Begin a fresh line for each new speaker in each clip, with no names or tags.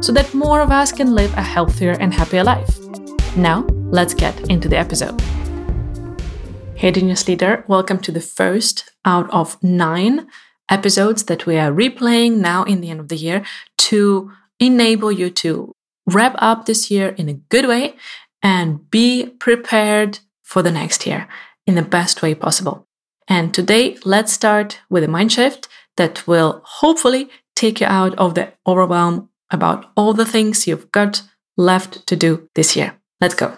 so that more of us can live a healthier and happier life. Now, let's get into the episode. Hey, Genius Leader, welcome to the first out of nine episodes that we are replaying now in the end of the year to enable you to wrap up this year in a good way and be prepared for the next year in the best way possible. And today, let's start with a mind shift that will hopefully take you out of the overwhelm about all the things you've got left to do this year. Let's go.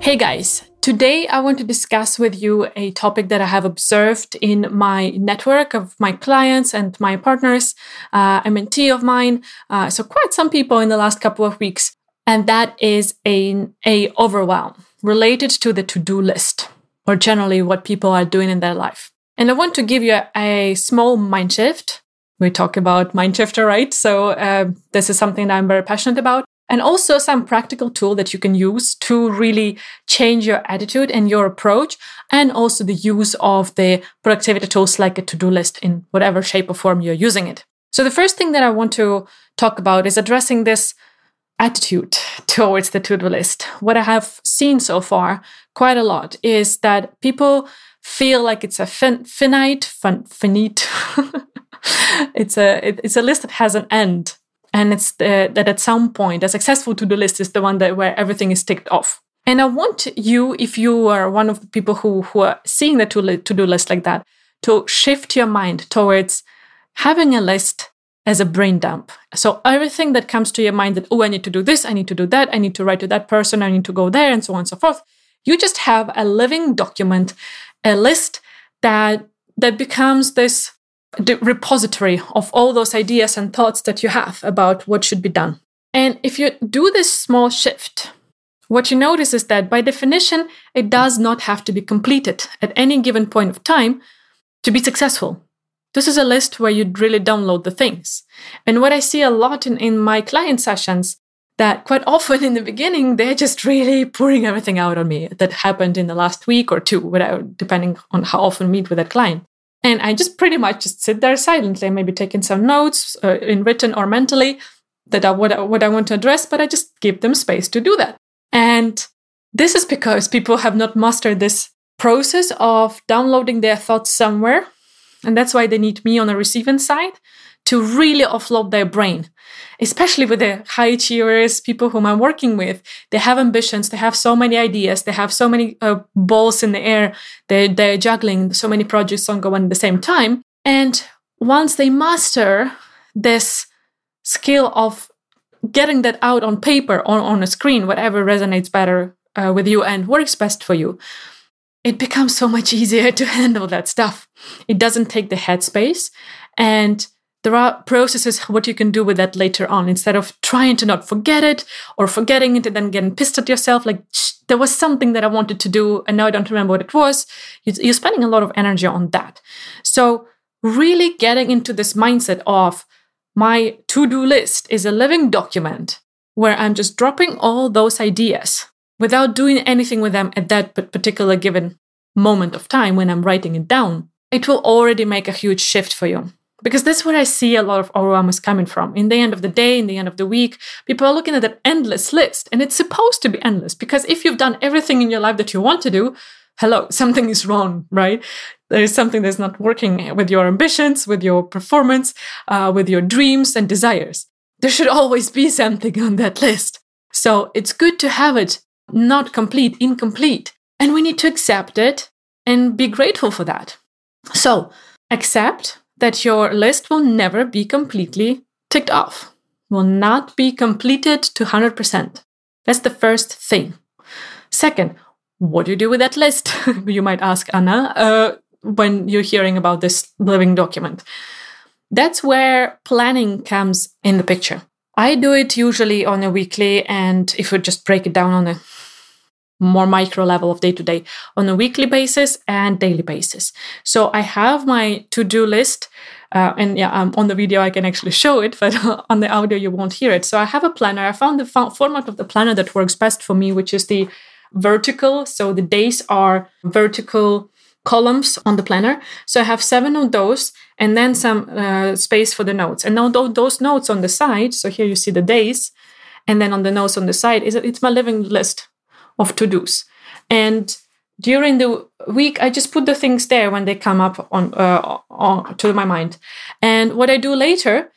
Hey guys, today I want to discuss with you a topic that I have observed in my network of my clients and my partners, uh, MNT of mine, uh, so quite some people in the last couple of weeks, and that is a, a overwhelm related to the to-do list or generally what people are doing in their life. And I want to give you a, a small mind shift. We talk about mind shifter, right? So uh, this is something that I'm very passionate about. And also some practical tool that you can use to really change your attitude and your approach. And also the use of the productivity tools like a to-do list in whatever shape or form you're using it. So the first thing that I want to talk about is addressing this attitude towards the to do list. What I have seen so far quite a lot is that people feel like it's a fin- finite, fin- finite. it's a it, it's a list that has an end, and it's the, that at some point a successful to do list is the one that where everything is ticked off. And I want you, if you are one of the people who who are seeing the to do list like that, to shift your mind towards having a list as a brain dump. So everything that comes to your mind that, oh, I need to do this, I need to do that, I need to write to that person, I need to go there, and so on and so forth. You just have a living document, a list that that becomes this repository of all those ideas and thoughts that you have about what should be done. And if you do this small shift, what you notice is that by definition, it does not have to be completed at any given point of time to be successful. This is a list where you'd really download the things. And what I see a lot in, in my client sessions that quite often in the beginning, they're just really pouring everything out on me that happened in the last week or two, whatever, depending on how often I meet with that client. And I just pretty much just sit there silently, maybe taking some notes uh, in written or mentally that are what, what I want to address, but I just give them space to do that. And this is because people have not mastered this process of downloading their thoughts somewhere and that's why they need me on the receiving side to really offload their brain, especially with the high achievers, people whom I'm working with. They have ambitions, they have so many ideas, they have so many uh, balls in the air, they're, they're juggling so many projects ongoing at the same time. And once they master this skill of getting that out on paper or on a screen, whatever resonates better uh, with you and works best for you, it becomes so much easier to handle that stuff. It doesn't take the headspace. And there are processes what you can do with that later on. Instead of trying to not forget it or forgetting it and then getting pissed at yourself like there was something that i wanted to do and now i don't remember what it was you're spending a lot of energy on that. So really getting into this mindset of my to-do list is a living document where i'm just dropping all those ideas without doing anything with them at that particular given moment of time when I'm writing it down, it will already make a huge shift for you. Because that's where I see a lot of overwhelm is coming from. In the end of the day, in the end of the week, people are looking at an endless list, and it's supposed to be endless because if you've done everything in your life that you want to do, hello, something is wrong, right? There is something that's not working with your ambitions, with your performance, uh, with your dreams and desires. There should always be something on that list. So it's good to have it not complete, incomplete. And we need to accept it and be grateful for that. So accept that your list will never be completely ticked off, will not be completed to 100%. That's the first thing. Second, what do you do with that list? you might ask Anna uh, when you're hearing about this living document. That's where planning comes in the picture. I do it usually on a weekly, and if we just break it down on a more micro level of day to day, on a weekly basis and daily basis. So I have my to do list. Uh, and yeah, um, on the video I can actually show it, but on the audio you won't hear it. So I have a planner. I found the format of the planner that works best for me, which is the vertical. So the days are vertical columns on the planner. So I have seven of those and then some uh, space for the notes. And now those notes on the side, so here you see the days, and then on the notes on the side is it's my living list of to-dos. And during the week, I just put the things there when they come up on, uh, on to my mind. And what I do later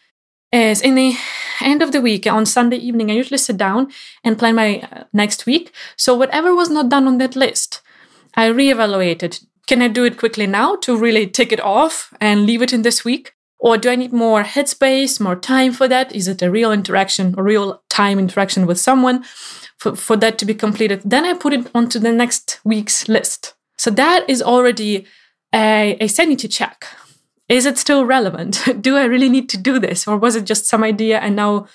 is in the end of the week on Sunday evening, I usually sit down and plan my uh, next week. So whatever was not done on that list, I reevaluate it. Can I do it quickly now to really take it off and leave it in this week? Or do I need more headspace, more time for that? Is it a real interaction a real time interaction with someone for, for that to be completed? Then I put it onto the next week's list. So that is already a, a sanity check is it still relevant? do I really need to do this? Or was it just some idea and now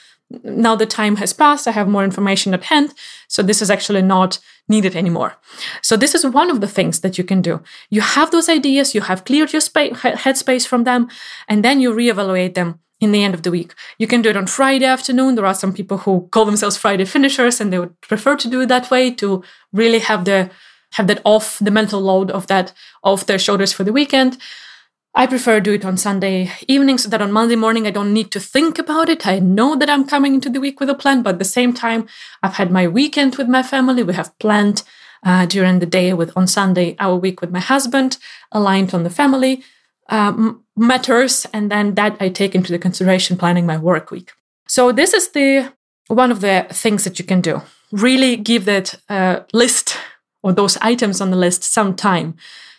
now the time has passed, I have more information at hand, so this is actually not needed anymore. So this is one of the things that you can do. You have those ideas, you have cleared your spa- headspace from them, and then you reevaluate them in the end of the week. You can do it on Friday afternoon. There are some people who call themselves Friday finishers, and they would prefer to do it that way to really have the have that off the mental load of that off their shoulders for the weekend. I prefer to do it on Sunday evening so that on Monday morning I don't need to think about it. I know that I'm coming into the week with a plan, but at the same time, I've had my weekend with my family. We have planned uh, during the day with on Sunday our week with my husband, aligned on the family um, matters, and then that I take into the consideration planning my work week. So this is the one of the things that you can do. Really give that uh, list or those items on the list some time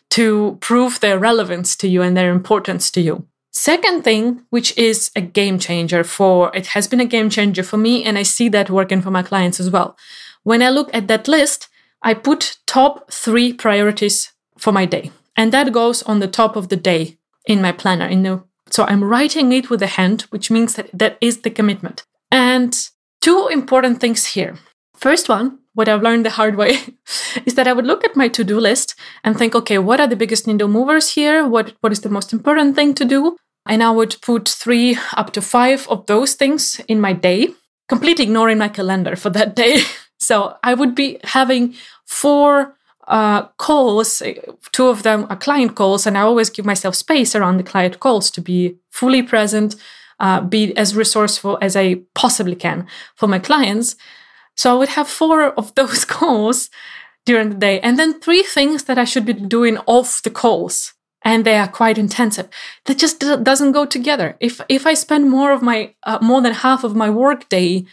to prove their relevance to you and their importance to you. Second thing, which is a game changer for, it has been a game changer for me, and I see that working for my clients as well. When I look at that list, I put top three priorities for my day. And that goes on the top of the day in my planner. In the, so I'm writing it with a hand, which means that that is the commitment. And two important things here. First one, what I've learned the hard way is that I would look at my to-do list and think, okay, what are the biggest needle movers here? What what is the most important thing to do? And I would put three up to five of those things in my day, completely ignoring my calendar for that day. so I would be having four uh, calls, two of them are client calls, and I always give myself space around the client calls to be fully present, uh, be as resourceful as I possibly can for my clients. So I would have four of those calls during the day, and then three things that I should be doing off the calls. And they are quite intensive. That just doesn't go together. If if I spend more of my uh, more than half of my work day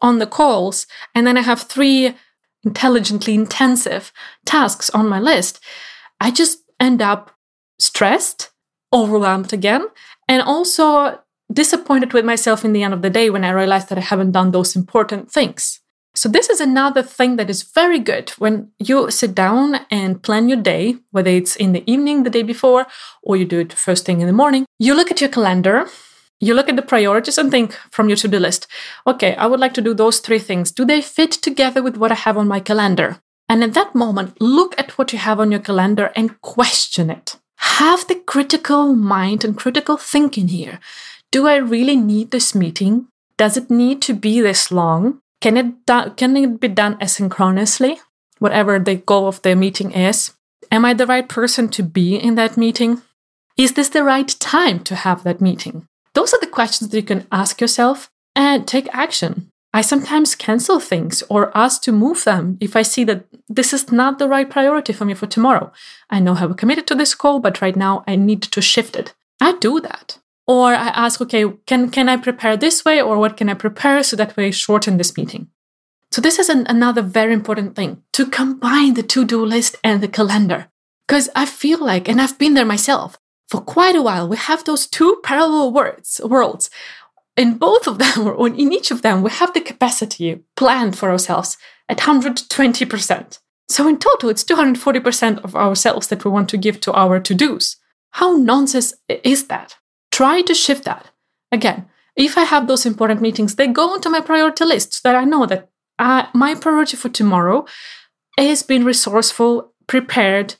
on the calls, and then I have three intelligently intensive tasks on my list, I just end up stressed, overwhelmed again, and also disappointed with myself in the end of the day when I realize that I haven't done those important things. So, this is another thing that is very good when you sit down and plan your day, whether it's in the evening the day before or you do it first thing in the morning. You look at your calendar, you look at the priorities and think from your to do list, okay, I would like to do those three things. Do they fit together with what I have on my calendar? And at that moment, look at what you have on your calendar and question it. Have the critical mind and critical thinking here. Do I really need this meeting? Does it need to be this long? Can it do- can it be done asynchronously, whatever the goal of the meeting is? Am I the right person to be in that meeting? Is this the right time to have that meeting? Those are the questions that you can ask yourself and take action. I sometimes cancel things or ask to move them if I see that this is not the right priority for me for tomorrow. I know I'm committed to this call, but right now I need to shift it. I do that. Or I ask, okay, can, can I prepare this way or what can I prepare so that way I shorten this meeting? So this is an, another very important thing to combine the to-do list and the calendar. Because I feel like, and I've been there myself, for quite a while, we have those two parallel words, worlds. In both of them, or in each of them, we have the capacity planned for ourselves at 120%. So in total, it's 240% of ourselves that we want to give to our to-dos. How nonsense is that? try to shift that. Again, if I have those important meetings, they go into my priority list so that I know that uh, my priority for tomorrow is being resourceful, prepared,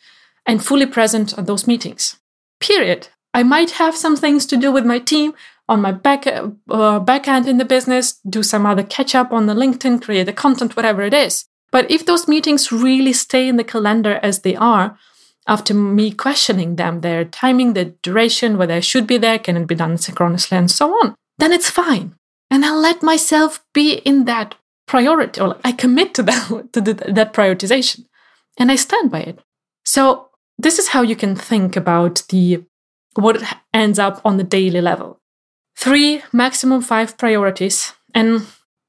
and fully present at those meetings. Period. I might have some things to do with my team on my back uh, back end in the business, do some other catch up on the LinkedIn, create the content, whatever it is. But if those meetings really stay in the calendar as they are, after me questioning them, their timing, the duration, whether I should be there, can it be done synchronously, and so on, then it's fine. And I let myself be in that priority, or I commit to that, to that prioritization, and I stand by it. So this is how you can think about the what ends up on the daily level. Three, maximum five priorities. And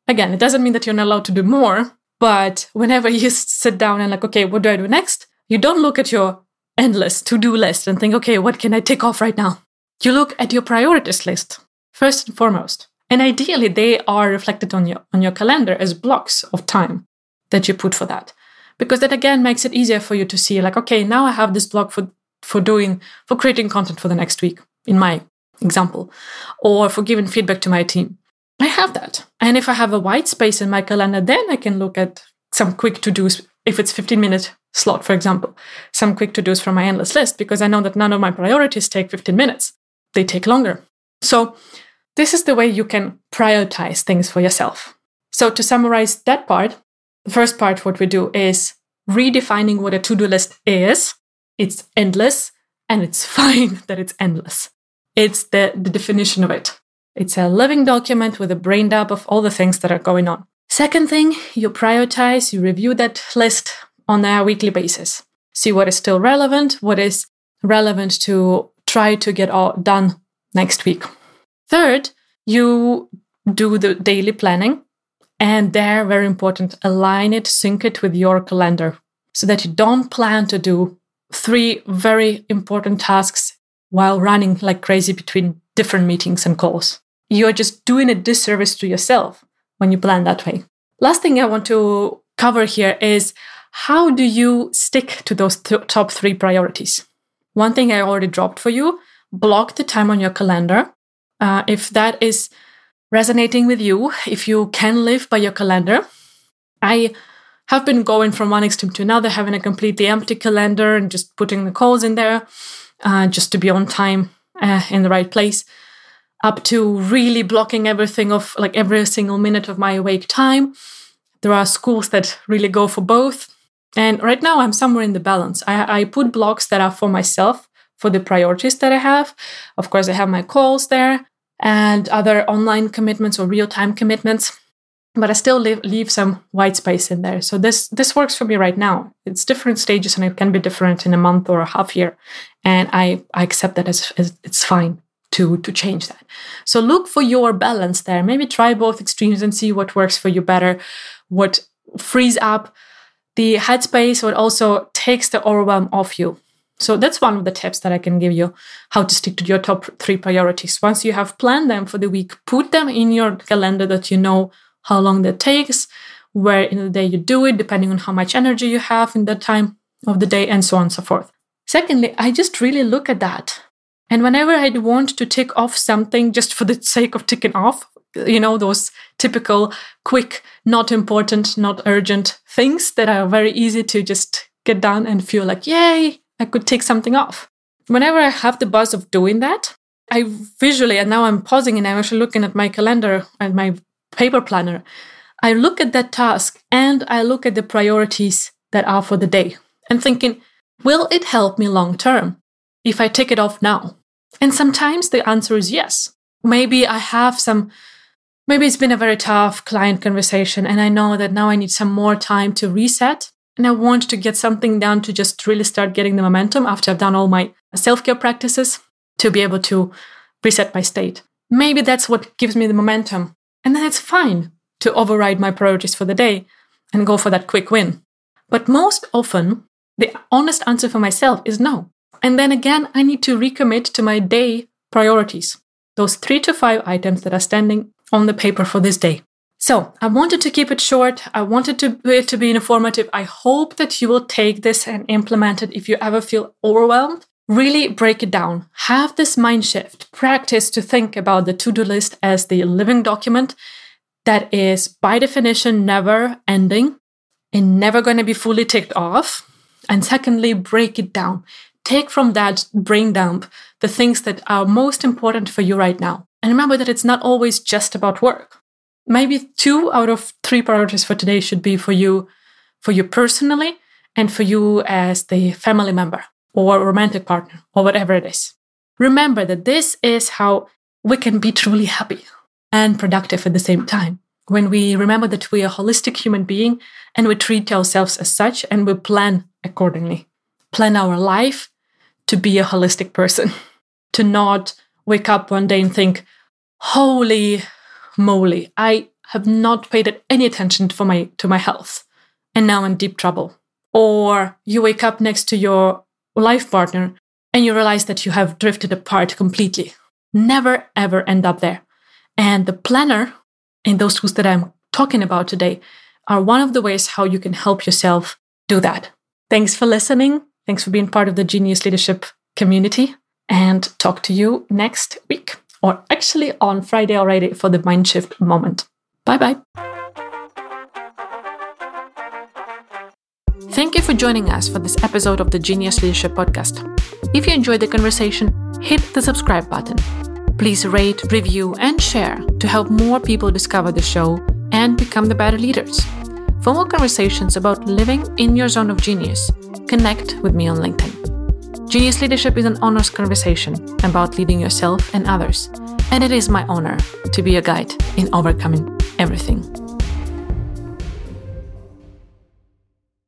again, it doesn't mean that you're not allowed to do more, but whenever you sit down and like, okay, what do I do next? You don't look at your endless to do list and think, okay, what can I take off right now? You look at your priorities list first and foremost. And ideally, they are reflected on your, on your calendar as blocks of time that you put for that. Because that again makes it easier for you to see, like, okay, now I have this block for, for doing, for creating content for the next week, in my example, or for giving feedback to my team. I have that. And if I have a white space in my calendar, then I can look at some quick to dos if it's 15 minute slot, for example, some quick to dos from my endless list because I know that none of my priorities take 15 minutes. They take longer. So this is the way you can prioritize things for yourself. So to summarize that part, the first part, what we do is redefining what a to-do list is. It's endless and it's fine that it's endless. It's the, the definition of it. It's a living document with a brain dump of all the things that are going on. Second thing, you prioritize, you review that list on a weekly basis. See what is still relevant, what is relevant to try to get all done next week. Third, you do the daily planning. And there, very important, align it, sync it with your calendar so that you don't plan to do three very important tasks while running like crazy between different meetings and calls. You're just doing a disservice to yourself when you plan that way. Last thing I want to cover here is how do you stick to those th- top three priorities? One thing I already dropped for you block the time on your calendar. Uh, if that is resonating with you, if you can live by your calendar, I have been going from one extreme to another, having a completely empty calendar and just putting the calls in there uh, just to be on time uh, in the right place up to really blocking everything of like every single minute of my awake time. There are schools that really go for both. And right now I'm somewhere in the balance. I, I put blocks that are for myself, for the priorities that I have. Of course, I have my calls there and other online commitments or real time commitments. But I still leave, leave some white space in there. So this this works for me right now. It's different stages and it can be different in a month or a half year. And I, I accept that as, as it's fine to to change that so look for your balance there maybe try both extremes and see what works for you better what frees up the headspace but also takes the overwhelm off you so that's one of the tips that i can give you how to stick to your top three priorities. Once you have planned them for the week put them in your calendar that you know how long that takes where in the day you do it depending on how much energy you have in that time of the day and so on and so forth. Secondly i just really look at that. And whenever I'd want to tick off something just for the sake of ticking off, you know, those typical quick, not important, not urgent things that are very easy to just get done and feel like, yay, I could take something off. Whenever I have the buzz of doing that, I visually, and now I'm pausing and I'm actually looking at my calendar and my paper planner. I look at that task and I look at the priorities that are for the day and thinking, will it help me long term if I take it off now? And sometimes the answer is yes. Maybe I have some, maybe it's been a very tough client conversation, and I know that now I need some more time to reset. And I want to get something done to just really start getting the momentum after I've done all my self care practices to be able to reset my state. Maybe that's what gives me the momentum. And then it's fine to override my priorities for the day and go for that quick win. But most often, the honest answer for myself is no. And then again, I need to recommit to my day priorities, those three to five items that are standing on the paper for this day. So I wanted to keep it short. I wanted to, it to be informative. I hope that you will take this and implement it if you ever feel overwhelmed. Really break it down. Have this mind shift. Practice to think about the to do list as the living document that is, by definition, never ending and never going to be fully ticked off. And secondly, break it down. Take from that brain dump the things that are most important for you right now. And remember that it's not always just about work. Maybe two out of three priorities for today should be for you, for you personally, and for you as the family member or romantic partner or whatever it is. Remember that this is how we can be truly happy and productive at the same time. When we remember that we are a holistic human being and we treat ourselves as such and we plan accordingly, plan our life to be a holistic person, to not wake up one day and think, holy moly, I have not paid any attention for my, to my health and now I'm in deep trouble. Or you wake up next to your life partner and you realize that you have drifted apart completely. Never ever end up there. And the planner and those tools that I'm talking about today are one of the ways how you can help yourself do that. Thanks for listening. Thanks for being part of the Genius Leadership community and talk to you next week or actually on Friday already for the Mindshift moment. Bye bye. Thank you for joining us for this episode of the Genius Leadership Podcast. If you enjoyed the conversation, hit the subscribe button. Please rate, review, and share to help more people discover the show and become the better leaders. For more conversations about living in your zone of genius, connect with me on LinkedIn. Genius Leadership is an honest conversation about leading yourself and others, and it is my honor to be a guide in overcoming everything.